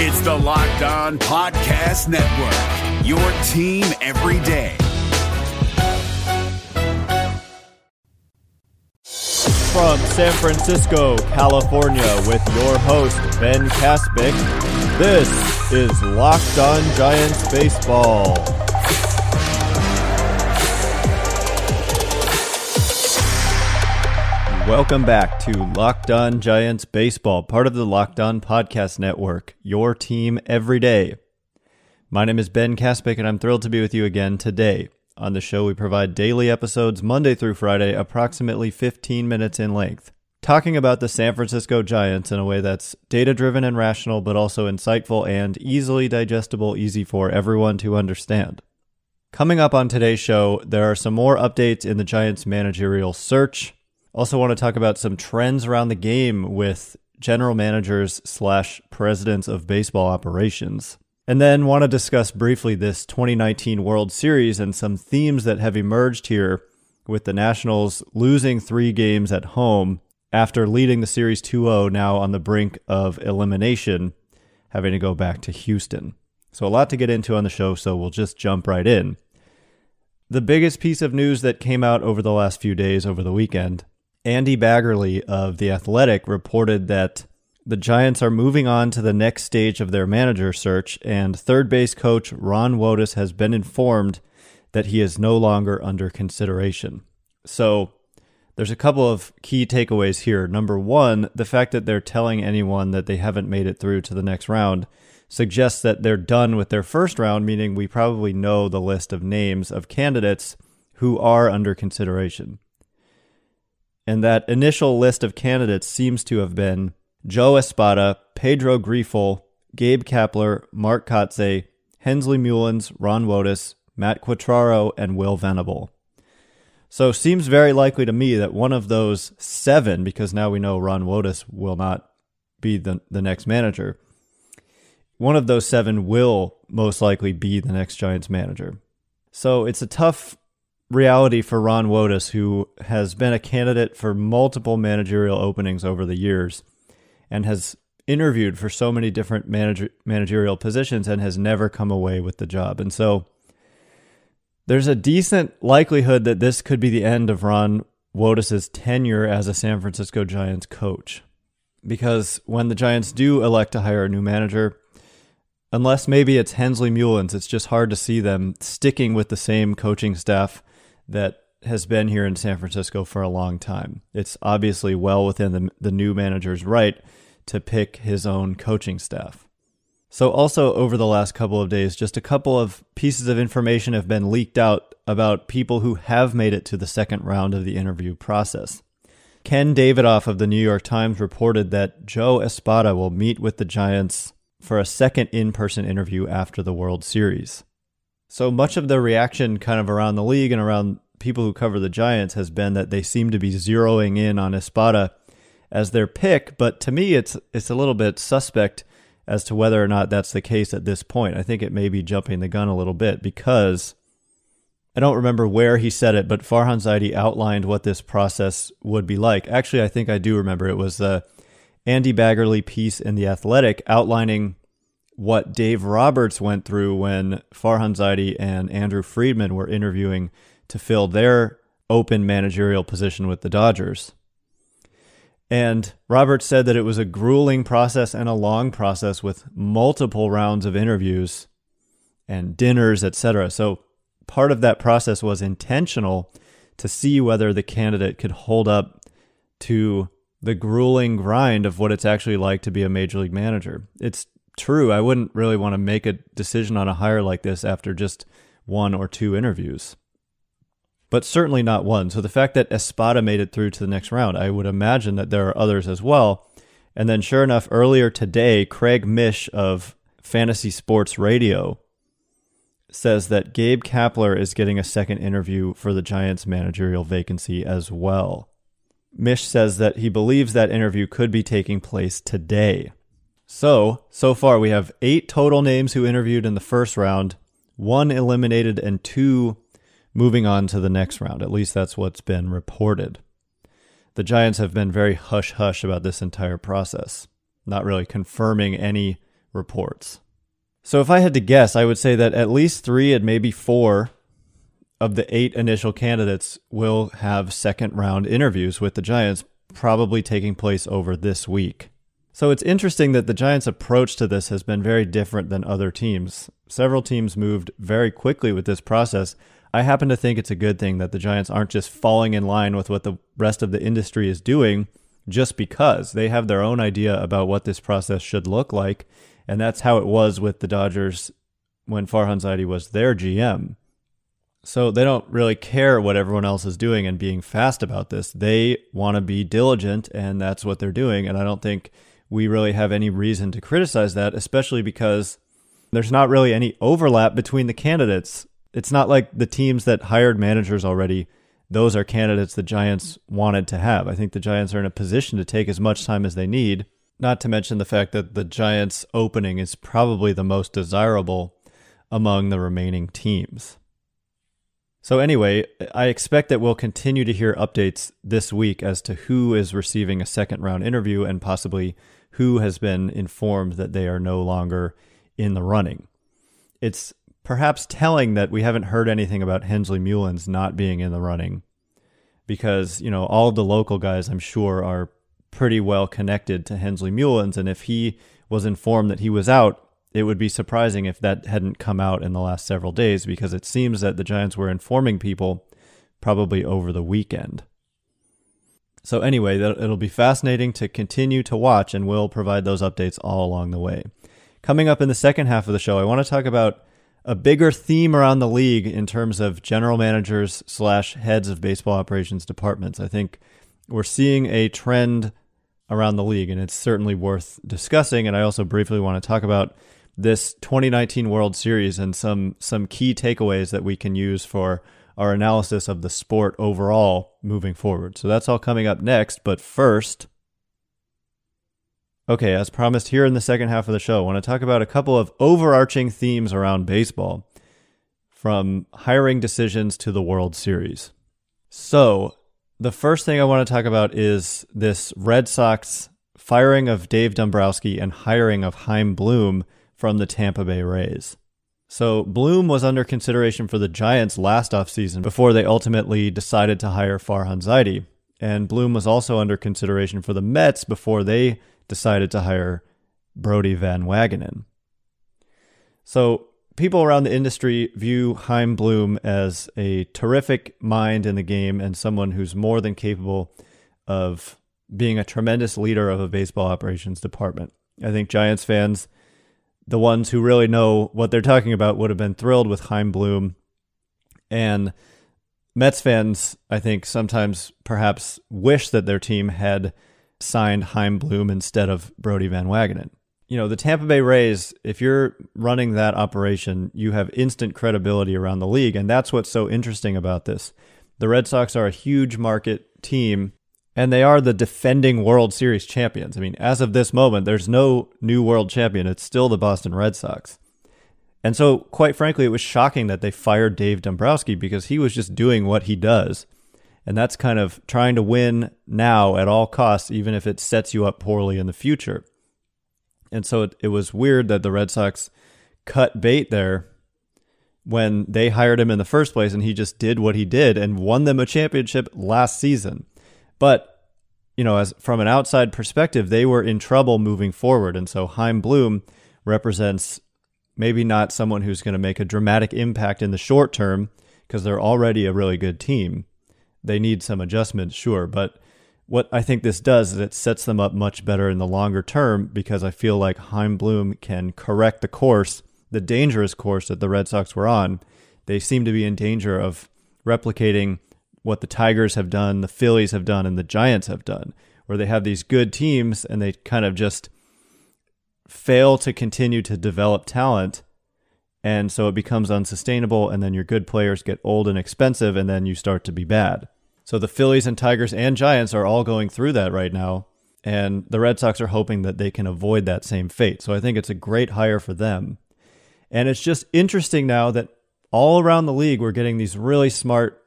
It's the Locked On Podcast Network, your team every day. From San Francisco, California, with your host, Ben Kaspick, this is Locked On Giants Baseball. Welcome back to Locked On Giants Baseball, part of the Locked On Podcast Network, your team every day. My name is Ben Kaspick, and I'm thrilled to be with you again today. On the show, we provide daily episodes Monday through Friday, approximately 15 minutes in length, talking about the San Francisco Giants in a way that's data driven and rational, but also insightful and easily digestible, easy for everyone to understand. Coming up on today's show, there are some more updates in the Giants managerial search. Also, want to talk about some trends around the game with general managers slash presidents of baseball operations. And then want to discuss briefly this 2019 World Series and some themes that have emerged here with the Nationals losing three games at home after leading the series 2 0, now on the brink of elimination, having to go back to Houston. So, a lot to get into on the show, so we'll just jump right in. The biggest piece of news that came out over the last few days over the weekend Andy Baggarly of The Athletic reported that the Giants are moving on to the next stage of their manager search, and third base coach Ron Wotus has been informed that he is no longer under consideration. So there's a couple of key takeaways here. Number one, the fact that they're telling anyone that they haven't made it through to the next round suggests that they're done with their first round, meaning we probably know the list of names of candidates who are under consideration. And that initial list of candidates seems to have been Joe Espada, Pedro Grifol, Gabe Kapler, Mark Kotsay, Hensley Meulens, Ron Wotus, Matt Quatraro, and Will Venable. So seems very likely to me that one of those seven, because now we know Ron Wotus will not be the, the next manager, one of those seven will most likely be the next Giants manager. So it's a tough reality for Ron Wotus, who has been a candidate for multiple managerial openings over the years and has interviewed for so many different manager, managerial positions and has never come away with the job. And so there's a decent likelihood that this could be the end of Ron Wotus's tenure as a San Francisco Giants coach. Because when the Giants do elect to hire a new manager, unless maybe it's Hensley Meulens, it's just hard to see them sticking with the same coaching staff that has been here in San Francisco for a long time. It's obviously well within the, the new manager's right to pick his own coaching staff. So, also over the last couple of days, just a couple of pieces of information have been leaked out about people who have made it to the second round of the interview process. Ken Davidoff of the New York Times reported that Joe Espada will meet with the Giants for a second in person interview after the World Series. So much of the reaction kind of around the league and around people who cover the Giants has been that they seem to be zeroing in on Espada as their pick, but to me it's it's a little bit suspect as to whether or not that's the case at this point. I think it may be jumping the gun a little bit because I don't remember where he said it, but Farhan Zaidi outlined what this process would be like. Actually, I think I do remember it was the Andy Baggarly piece in The Athletic outlining what Dave Roberts went through when Farhan Zaidi and Andrew Friedman were interviewing to fill their open managerial position with the Dodgers. And Roberts said that it was a grueling process and a long process with multiple rounds of interviews and dinners, etc. So part of that process was intentional to see whether the candidate could hold up to the grueling grind of what it's actually like to be a major league manager. It's true. I wouldn't really want to make a decision on a hire like this after just one or two interviews, but certainly not one. So the fact that Espada made it through to the next round, I would imagine that there are others as well. And then, sure enough, earlier today, Craig Mish of Fantasy Sports Radio says that Gabe Kapler is getting a second interview for the Giants managerial vacancy as well. Mish says that he believes that interview could be taking place today. So, so far we have eight total names who interviewed in the first round, one eliminated, and two moving on to the next round. At least that's what's been reported. The Giants have been very hush hush about this entire process, not really confirming any reports. So if I had to guess, I would say that at least three and maybe four of the eight initial candidates will have second round interviews with the Giants, probably taking place over this week. So it's interesting that the Giants' approach to this has been very different than other teams. Several teams moved very quickly with this process. I happen to think it's a good thing that the Giants aren't just falling in line with what the rest of the industry is doing just because they have their own idea about what this process should look like. And that's how it was with the Dodgers when Farhan Zaidi was their GM. So they don't really care what everyone else is doing and being fast about this. They want to be diligent, and that's what they're doing. And I don't think we really have any reason to criticize that, especially because there's not really any overlap between the candidates. It's not like the teams that hired managers already, those are candidates the Giants wanted to have. I think the Giants are in a position to take as much time as they need, not to mention the fact that the Giants' opening is probably the most desirable among the remaining teams. So, anyway, I expect that we'll continue to hear updates this week as to who is receiving a second round interview and possibly who has been informed that they are no longer in the running. It's perhaps telling that we haven't heard anything about Hensley Meulens not being in the running because, you know, all the local guys, I'm sure, are pretty well connected to Hensley Meulens. And if he was informed that he was out, it would be surprising if that hadn't come out in the last several days because it seems that the Giants were informing people probably over the weekend. So, anyway, it'll be fascinating to continue to watch, and we'll provide those updates all along the way. Coming up in the second half of the show, I want to talk about a bigger theme around the league in terms of general managers slash heads of baseball operations departments. I think we're seeing a trend around the league, and it's certainly worth discussing. And I also briefly want to talk about this 2019 World Series and some some key takeaways that we can use for our analysis of the sport overall moving forward. So that's all coming up next. But first, okay, as promised here in the second half of the show, I want to talk about a couple of overarching themes around baseball from hiring decisions to the World Series. So, the first thing I want to talk about is this Red Sox firing of Dave Dombrowski and hiring of Chaim Bloom from the Tampa Bay Rays. So Bloom was under consideration for the Giants last offseason before they ultimately decided to hire Farhan Zaidi. And Bloom was also under consideration for the Mets before they decided to hire Brodie Van Wagenen. So people around the industry view Chaim Bloom as a terrific mind in the game and someone who's more than capable of being a tremendous leader of a baseball operations department. I think Giants fans the ones who really know what they're talking about would have been thrilled with Chaim Bloom. And Mets fans, I think, sometimes perhaps wish that their team had signed Chaim Bloom instead of Brodie Van Wagenen. You know, the Tampa Bay Rays, if you're running that operation, you have instant credibility around the league. And that's what's so interesting about this. The Red Sox are a huge market team and they are the defending World Series champions. I mean, as of this moment, there's no new world champion. It's still the Boston Red Sox. And so, quite frankly, it was shocking that they fired Dave Dombrowski because he was just doing what he does. And that's kind of trying to win now at all costs, even if it sets you up poorly in the future. And so it, it was weird that the Red Sox cut bait there when they hired him in the first place and he just did what he did and won them a championship last season. But you know, as from an outside perspective, they were in trouble moving forward, and so Chaim Bloom represents maybe not someone who's going to make a dramatic impact in the short term because they're already a really good team. They need some adjustments, sure, but what I think this does is it sets them up much better in the longer term because I feel like Chaim Bloom can correct the course, the dangerous course that the Red Sox were on. They seem to be in danger of replicating what the Tigers have done, the Phillies have done, and the Giants have done, where they have these good teams and they kind of just fail to continue to develop talent. And so it becomes unsustainable, and then your good players get old and expensive, and then you start to be bad. So the Phillies and Tigers and Giants are all going through that right now. And the Red Sox are hoping that they can avoid that same fate. So I think it's a great hire for them. And it's just interesting now that all around the league, we're getting these really smart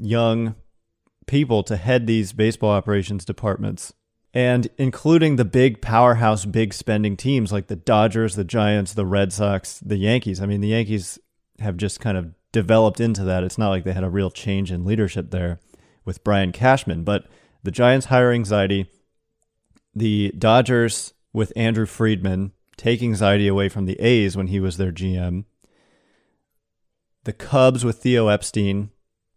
young people to head these baseball operations departments. and including the big powerhouse, big spending teams like the Dodgers, the Giants, the Red Sox, the Yankees. I mean, the Yankees have just kind of developed into that. It's not like they had a real change in leadership there with Brian Cashman, but the Giants hire Zaidi. The Dodgers with Andrew Friedman take Zaidi away from the A's when he was their GM. The Cubs with Theo Epstein,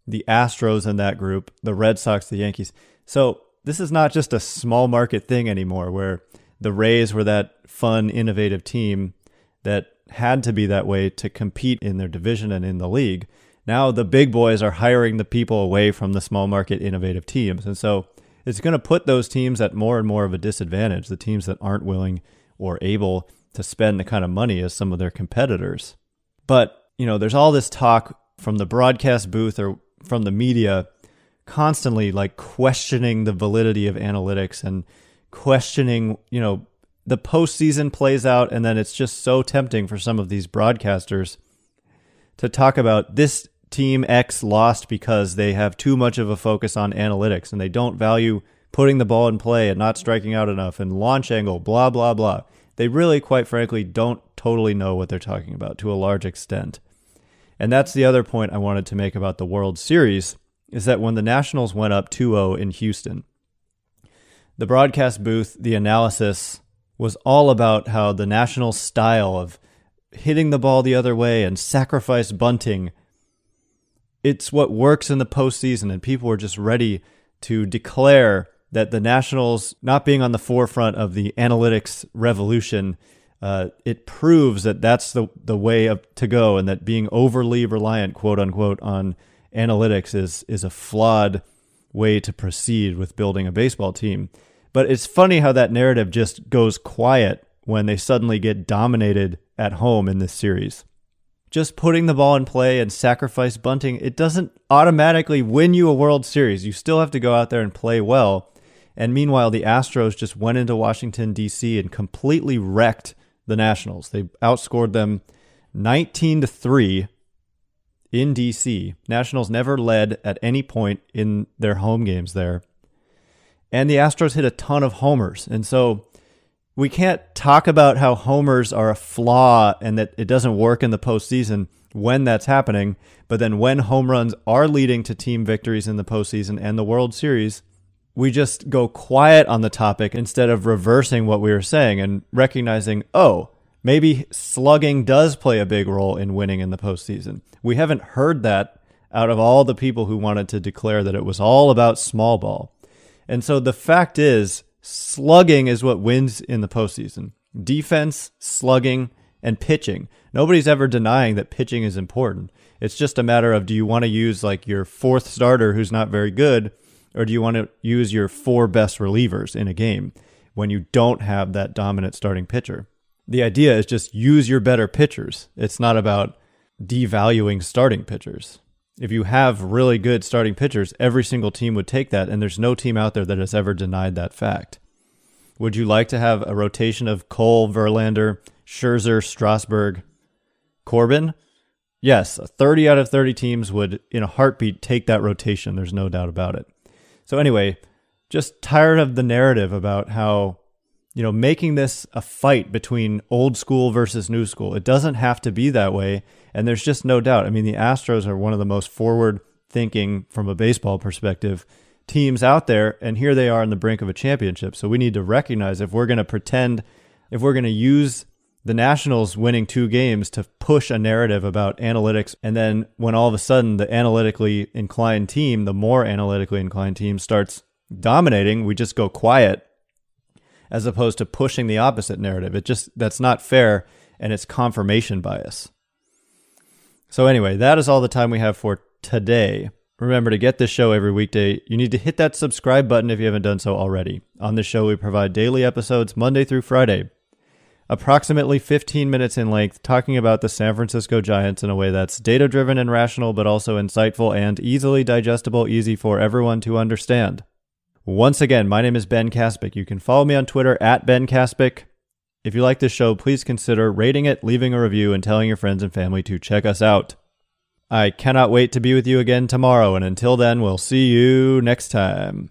the Astros in that group, the Red Sox, the Yankees. So this is not just a small market thing anymore where the Rays were that fun, innovative team that had to be that way to compete in their division and in the league. Now the big boys are hiring the people away from the small market innovative teams. And so it's going to put those teams at more and more of a disadvantage, the teams that aren't willing or able to spend the kind of money as some of their competitors. But, you know, there's all this talk from the broadcast booth or from the media constantly like questioning the validity of analytics and questioning, you know, the postseason plays out, and then it's just so tempting for some of these broadcasters to talk about this team X lost because they have too much of a focus on analytics and they don't value putting the ball in play and not striking out enough and launch angle, blah, blah, blah. They really, quite frankly, don't totally know what they're talking about to a large extent. And that's the other point I wanted to make about the World Series is that when the Nationals went up 2 0 in Houston, the broadcast booth, the analysis was all about how the national style of hitting the ball the other way and sacrifice bunting it's what works in the postseason. And people were just ready to declare that the nationals not being on the forefront of the analytics revolution uh, it proves that that's the the way of, to go and that being overly reliant quote unquote on analytics is is a flawed way to proceed with building a baseball team but it's funny how that narrative just goes quiet when they suddenly get dominated at home in this series. Just putting the ball in play and sacrifice bunting, it doesn't automatically win you a World Series. You still have to go out there and play well. And meanwhile, the Astros just went into Washington, D.C. and completely wrecked the Nationals. They outscored them 19 to 3 in DC. Nationals never led at any point in their home games there and the Astros hit a ton of homers. And so we can't talk about how homers are a flaw and that it doesn't work in the postseason when that's happening. But then when home runs are leading to team victories in the postseason and the World Series, we just go quiet on the topic instead of reversing what we were saying and recognizing, oh, maybe slugging does play a big role in winning in the postseason. We haven't heard that out of all the people who wanted to declare that it was all about small ball. And so the fact is, slugging is what wins in the postseason. Defense, slugging, and pitching. Nobody's ever denying that pitching is important. It's just a matter of do you want to use like your fourth starter who's not very good, or do you want to use your four best relievers in a game when you don't have that dominant starting pitcher? The idea is just use your better pitchers. It's not about devaluing starting pitchers if you have really good starting pitchers, every single team would take that, and there's no team out there that has ever denied that fact. Would you like to have a rotation of Cole, Verlander, Scherzer, Strasburg, Corbin? Yes, 30 out of 30 teams would, in a heartbeat, take that rotation. There's no doubt about it. So, anyway, just tired of the narrative about how, you know, making this a fight between old school versus new school. It doesn't have to be that way. And there's just no doubt. I mean, the Astros are one of the most forward thinking from a baseball perspective teams out there. And here they are on the brink of a championship. So we need to recognize if we're going to pretend, if we're going to use the Nationals winning two games to push a narrative about analytics. And then when all of a sudden the analytically inclined team, the more analytically inclined team starts dominating, we just go quiet as opposed to pushing the opposite narrative. It just, that's not fair. And it's confirmation bias. So, anyway, that is all the time we have for today. Remember to get this show every weekday, you need to hit that subscribe button if you haven't done so already. On this show, we provide daily episodes Monday through Friday, approximately 15 minutes in length, talking about the San Francisco Giants in a way that's data driven and rational, but also insightful and easily digestible, easy for everyone to understand. Once again, my name is Ben Kaspick. You can follow me on Twitter at Ben Kaspick. If you like this show, please consider rating it, leaving a review, and telling your friends and family to check us out. I cannot wait to be with you again tomorrow, and until then, we'll see you next time.